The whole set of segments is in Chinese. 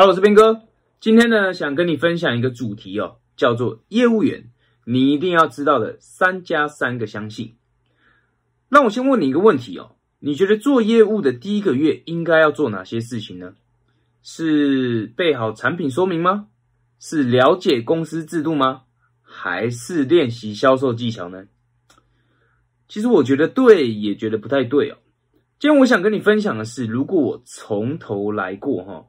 Hello，我是斌哥。今天呢，想跟你分享一个主题哦，叫做业务员你一定要知道的三加三个相信。那我先问你一个问题哦，你觉得做业务的第一个月应该要做哪些事情呢？是备好产品说明吗？是了解公司制度吗？还是练习销售技巧呢？其实我觉得对，也觉得不太对哦。今天我想跟你分享的是，如果我从头来过哈。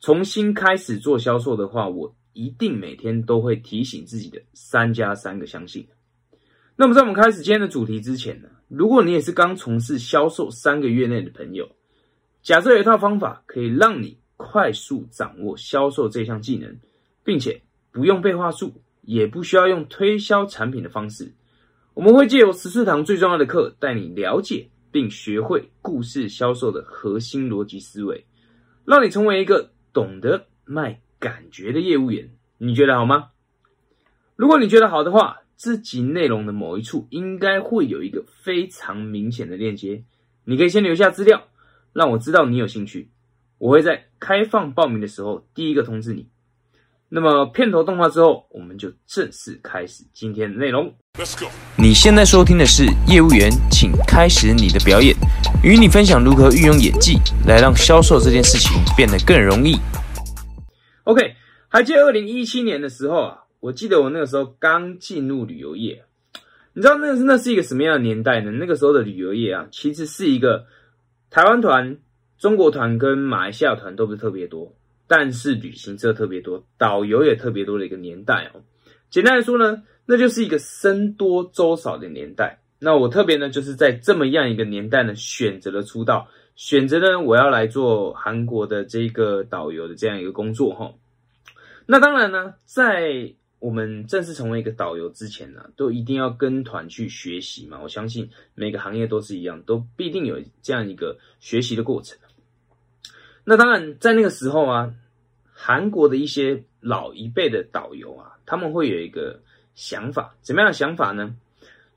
重新开始做销售的话，我一定每天都会提醒自己的三加三个相信。那么在我们开始今天的主题之前呢，如果你也是刚从事销售三个月内的朋友，假设有一套方法可以让你快速掌握销售这项技能，并且不用背话术，也不需要用推销产品的方式，我们会借由十四堂最重要的课，带你了解并学会故事销售的核心逻辑思维，让你成为一个。懂得卖感觉的业务员，你觉得好吗？如果你觉得好的话，这集内容的某一处应该会有一个非常明显的链接，你可以先留下资料，让我知道你有兴趣。我会在开放报名的时候第一个通知你。那么片头动画之后，我们就正式开始今天的内容。Let's go。你现在收听的是业务员，请开始你的表演，与你分享如何运用演技来让销售这件事情变得更容易。OK，还记得二零一七年的时候啊，我记得我那个时候刚进入旅游业，你知道那是那是一个什么样的年代呢？那个时候的旅游业啊，其实是一个台湾团、中国团跟马来西亚团都不是特别多。但是旅行社特别多，导游也特别多的一个年代哦。简单来说呢，那就是一个僧多粥少的年代。那我特别呢，就是在这么样一个年代呢，选择了出道，选择呢我要来做韩国的这个导游的这样一个工作哈。那当然呢，在我们正式成为一个导游之前呢，都一定要跟团去学习嘛。我相信每个行业都是一样，都必定有这样一个学习的过程。那当然，在那个时候啊，韩国的一些老一辈的导游啊，他们会有一个想法，怎么样的想法呢？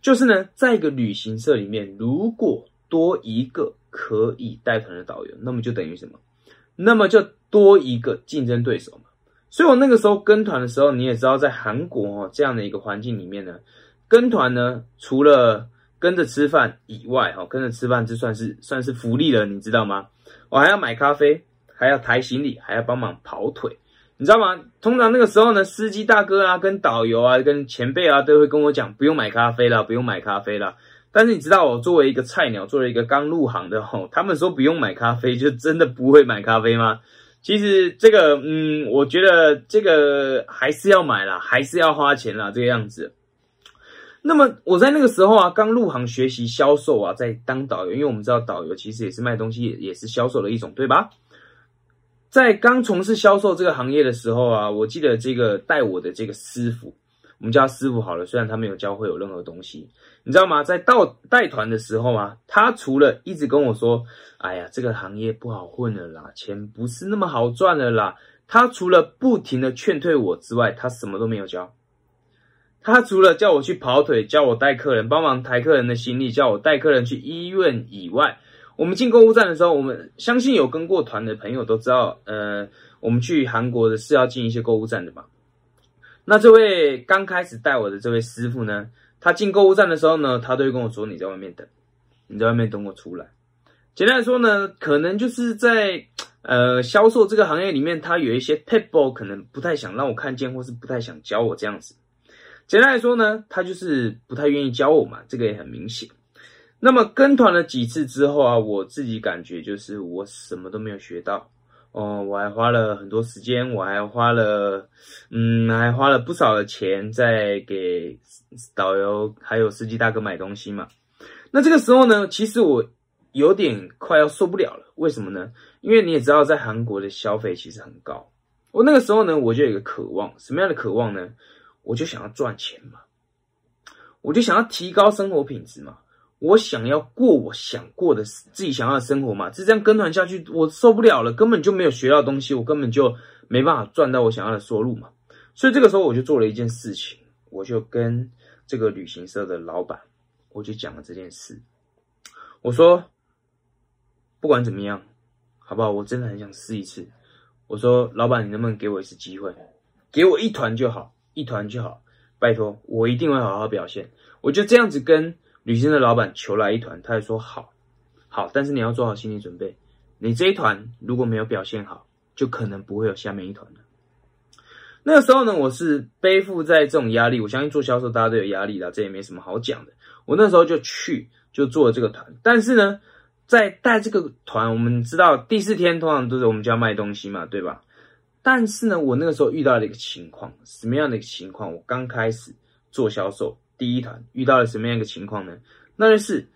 就是呢，在一个旅行社里面，如果多一个可以带团的导游，那么就等于什么？那么就多一个竞争对手嘛。所以我那个时候跟团的时候，你也知道，在韩国哦这样的一个环境里面呢，跟团呢，除了跟着吃饭以外，哈，跟着吃饭就算是算是福利了，你知道吗？我还要买咖啡，还要抬行李，还要帮忙跑腿，你知道吗？通常那个时候呢，司机大哥啊、跟导游啊、跟前辈啊，都会跟我讲，不用买咖啡了，不用买咖啡了。但是你知道，我作为一个菜鸟，作为一个刚入行的吼，他们说不用买咖啡，就真的不会买咖啡吗？其实这个，嗯，我觉得这个还是要买啦，还是要花钱啦，这个样子。那么我在那个时候啊，刚入行学习销售啊，在当导游，因为我们知道导游其实也是卖东西，也是销售的一种，对吧？在刚从事销售这个行业的时候啊，我记得这个带我的这个师傅，我们叫他师傅好了，虽然他没有教会有任何东西，你知道吗？在到带团的时候啊，他除了一直跟我说：“哎呀，这个行业不好混了啦，钱不是那么好赚了啦。”他除了不停的劝退我之外，他什么都没有教。他除了叫我去跑腿，叫我带客人，帮忙抬客人的行李，叫我带客人去医院以外，我们进购物站的时候，我们相信有跟过团的朋友都知道，呃，我们去韩国的是要进一些购物站的嘛。那这位刚开始带我的这位师傅呢，他进购物站的时候呢，他都会跟我说：“你在外面等，你在外面等我出来。”简单来说呢，可能就是在呃销售这个行业里面，他有一些 people 可能不太想让我看见，或是不太想教我这样子。简单来说呢，他就是不太愿意教我嘛，这个也很明显。那么跟团了几次之后啊，我自己感觉就是我什么都没有学到哦，我还花了很多时间，我还花了嗯，还花了不少的钱在给导游还有司机大哥买东西嘛。那这个时候呢，其实我有点快要受不了了。为什么呢？因为你也知道，在韩国的消费其实很高。我那个时候呢，我就有一个渴望，什么样的渴望呢？我就想要赚钱嘛，我就想要提高生活品质嘛，我想要过我想过的自己想要的生活嘛。就这样跟团下去，我受不了了，根本就没有学到东西，我根本就没办法赚到我想要的收入嘛。所以这个时候我就做了一件事情，我就跟这个旅行社的老板，我就讲了这件事。我说，不管怎么样，好不好？我真的很想试一次。我说老板，你能不能给我一次机会，给我一团就好，一团就好，拜托，我一定会好好表现。我就这样子跟旅行的老板求来一团，他也说好，好，但是你要做好心理准备，你这一团如果没有表现好，就可能不会有下面一团了。那个时候呢，我是背负在这种压力，我相信做销售大家都有压力的，这也没什么好讲的。我那时候就去就做了这个团，但是呢，在带这个团，我们知道第四天通常都是我们就要卖东西嘛，对吧？但是呢，我那个时候遇到了一个情况，什么样的一个情况？我刚开始做销售第一团遇到了什么样一个情况呢？那就是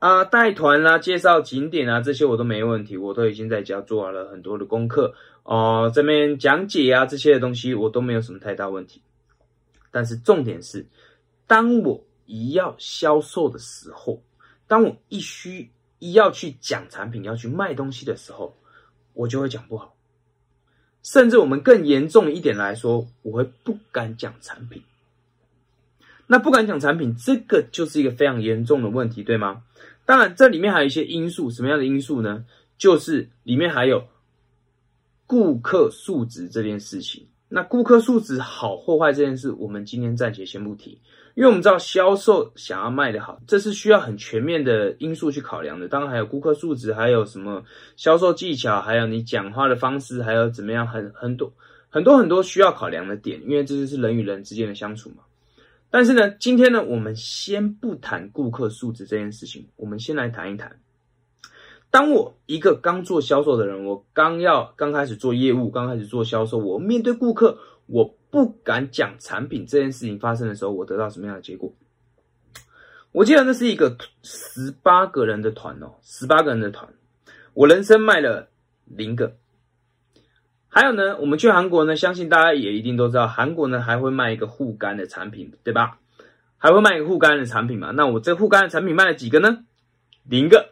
啊，带团啦、介绍景点啊这些我都没问题，我都已经在家做完了很多的功课。哦，这边讲解啊，这些的东西我都没有什么太大问题。但是重点是，当我一要销售的时候，当我一需一要去讲产品、要去卖东西的时候，我就会讲不好。甚至我们更严重一点来说，我会不敢讲产品。那不敢讲产品，这个就是一个非常严重的问题，对吗？当然，这里面还有一些因素，什么样的因素呢？就是里面还有。顾客素质这件事情，那顾客素质好或坏这件事，我们今天暂且先不提，因为我们知道销售想要卖的好，这是需要很全面的因素去考量的。当然还有顾客素质，还有什么销售技巧，还有你讲话的方式，还有怎么样，很很多很多很多需要考量的点，因为这就是人与人之间的相处嘛。但是呢，今天呢，我们先不谈顾客素质这件事情，我们先来谈一谈。当我一个刚做销售的人，我刚要刚开始做业务，刚开始做销售，我面对顾客，我不敢讲产品这件事情发生的时候，我得到什么样的结果？我记得那是一个十八个人的团哦，十八个人的团，我人生卖了零个。还有呢，我们去韩国呢，相信大家也一定都知道，韩国呢还会卖一个护肝的产品，对吧？还会卖一个护肝的产品嘛？那我这护肝的产品卖了几个呢？零个。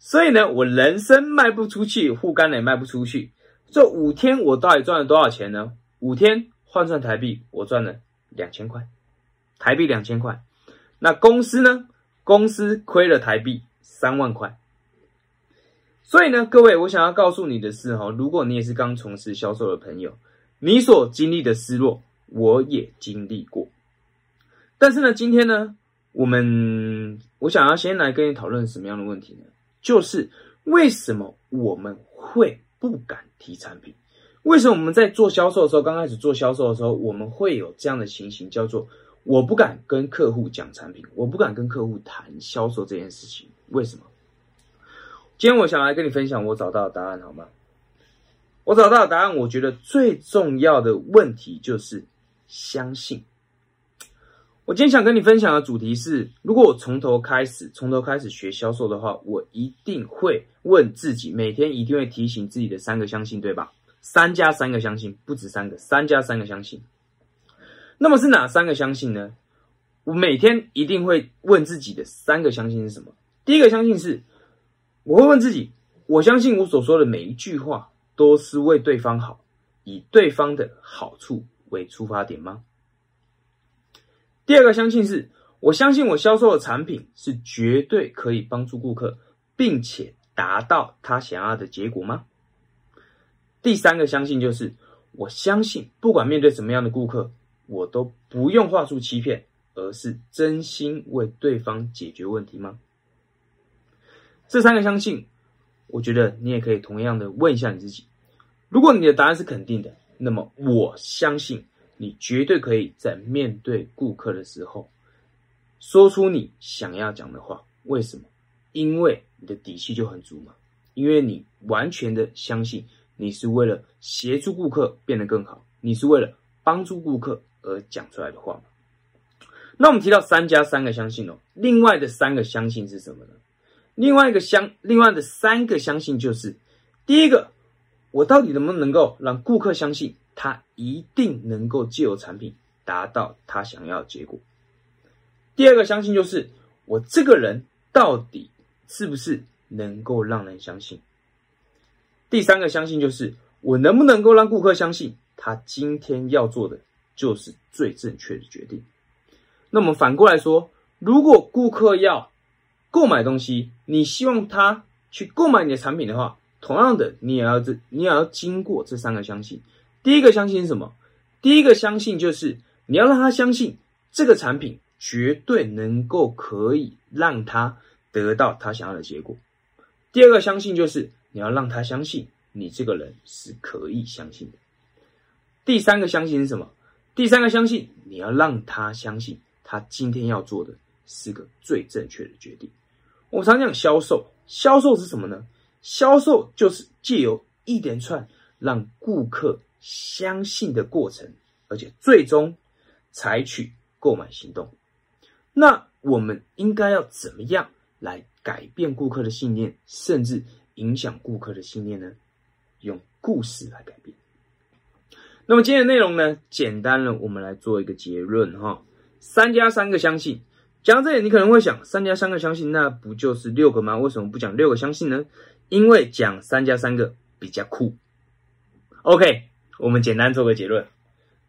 所以呢，我人生卖不出去，护肝的也卖不出去。这五天我到底赚了多少钱呢？五天换算台币，我赚了两千块，台币两千块。那公司呢？公司亏了台币三万块。所以呢，各位，我想要告诉你的是哈，如果你也是刚从事销售的朋友，你所经历的失落，我也经历过。但是呢，今天呢，我们我想要先来跟你讨论什么样的问题呢？就是为什么我们会不敢提产品？为什么我们在做销售的时候，刚开始做销售的时候，我们会有这样的情形，叫做我不敢跟客户讲产品，我不敢跟客户谈销售这件事情。为什么？今天我想来跟你分享我找到的答案，好吗？我找到的答案，我觉得最重要的问题就是相信。我今天想跟你分享的主题是：如果我从头开始，从头开始学销售的话，我一定会问自己，每天一定会提醒自己的三个相信，对吧？三加三个相信，不止三个，三加三个相信。那么是哪三个相信呢？我每天一定会问自己的三个相信是什么？第一个相信是，我会问自己：我相信我所说的每一句话都是为对方好，以对方的好处为出发点吗？第二个相信是，我相信我销售的产品是绝对可以帮助顾客，并且达到他想要的结果吗？第三个相信就是，我相信不管面对什么样的顾客，我都不用话术欺骗，而是真心为对方解决问题吗？这三个相信，我觉得你也可以同样的问一下你自己。如果你的答案是肯定的，那么我相信。你绝对可以在面对顾客的时候，说出你想要讲的话。为什么？因为你的底气就很足嘛。因为你完全的相信你是为了协助顾客变得更好，你是为了帮助顾客而讲出来的话那我们提到三加三个相信哦，另外的三个相信是什么呢？另外一个相，另外的三个相信就是：第一个，我到底能不能够让顾客相信？他一定能够借由产品达到他想要的结果。第二个相信就是我这个人到底是不是能够让人相信？第三个相信就是我能不能够让顾客相信他今天要做的就是最正确的决定？那么反过来说，如果顾客要购买东西，你希望他去购买你的产品的话，同样的，你也要这，你也要经过这三个相信。第一个相信是什么？第一个相信就是你要让他相信这个产品绝对能够可以让他得到他想要的结果。第二个相信就是你要让他相信你这个人是可以相信的。第三个相信是什么？第三个相信你要让他相信他今天要做的是个最正确的决定。我常讲销售，销售是什么呢？销售就是借由一连串让顾客相信的过程，而且最终采取购买行动。那我们应该要怎么样来改变顾客的信念，甚至影响顾客的信念呢？用故事来改变。那么今天的内容呢，简单了，我们来做一个结论哈。三加三个相信。讲到这里，你可能会想，三加三个相信，那不就是六个吗？为什么不讲六个相信呢？因为讲三加三个比较酷。OK，我们简单做个结论：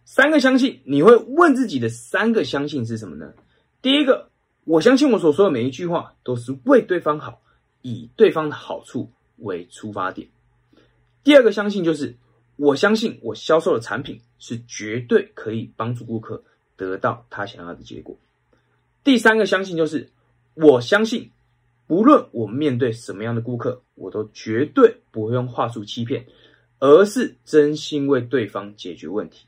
三个相信，你会问自己的三个相信是什么呢？第一个，我相信我所说的每一句话都是为对方好，以对方的好处为出发点。第二个相信就是，我相信我销售的产品是绝对可以帮助顾客得到他想要的结果。第三个相信就是，我相信，不论我面对什么样的顾客，我都绝对不会用话术欺骗，而是真心为对方解决问题。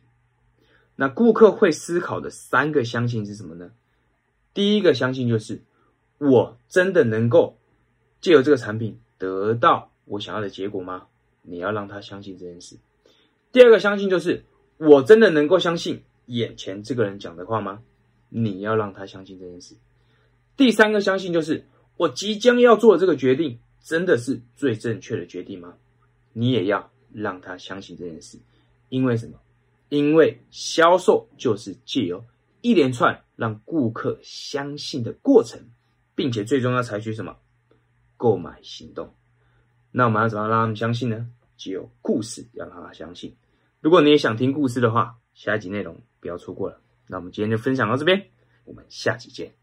那顾客会思考的三个相信是什么呢？第一个相信就是，我真的能够借由这个产品得到我想要的结果吗？你要让他相信这件事。第二个相信就是，我真的能够相信眼前这个人讲的话吗？你要让他相信这件事。第三个相信就是，我即将要做的这个决定，真的是最正确的决定吗？你也要让他相信这件事。因为什么？因为销售就是借由一连串让顾客相信的过程，并且最终要采取什么购买行动。那我们要怎么让他们相信呢？只有故事要让他相信。如果你也想听故事的话，下一集内容不要错过了。那我们今天就分享到这边，我们下期见。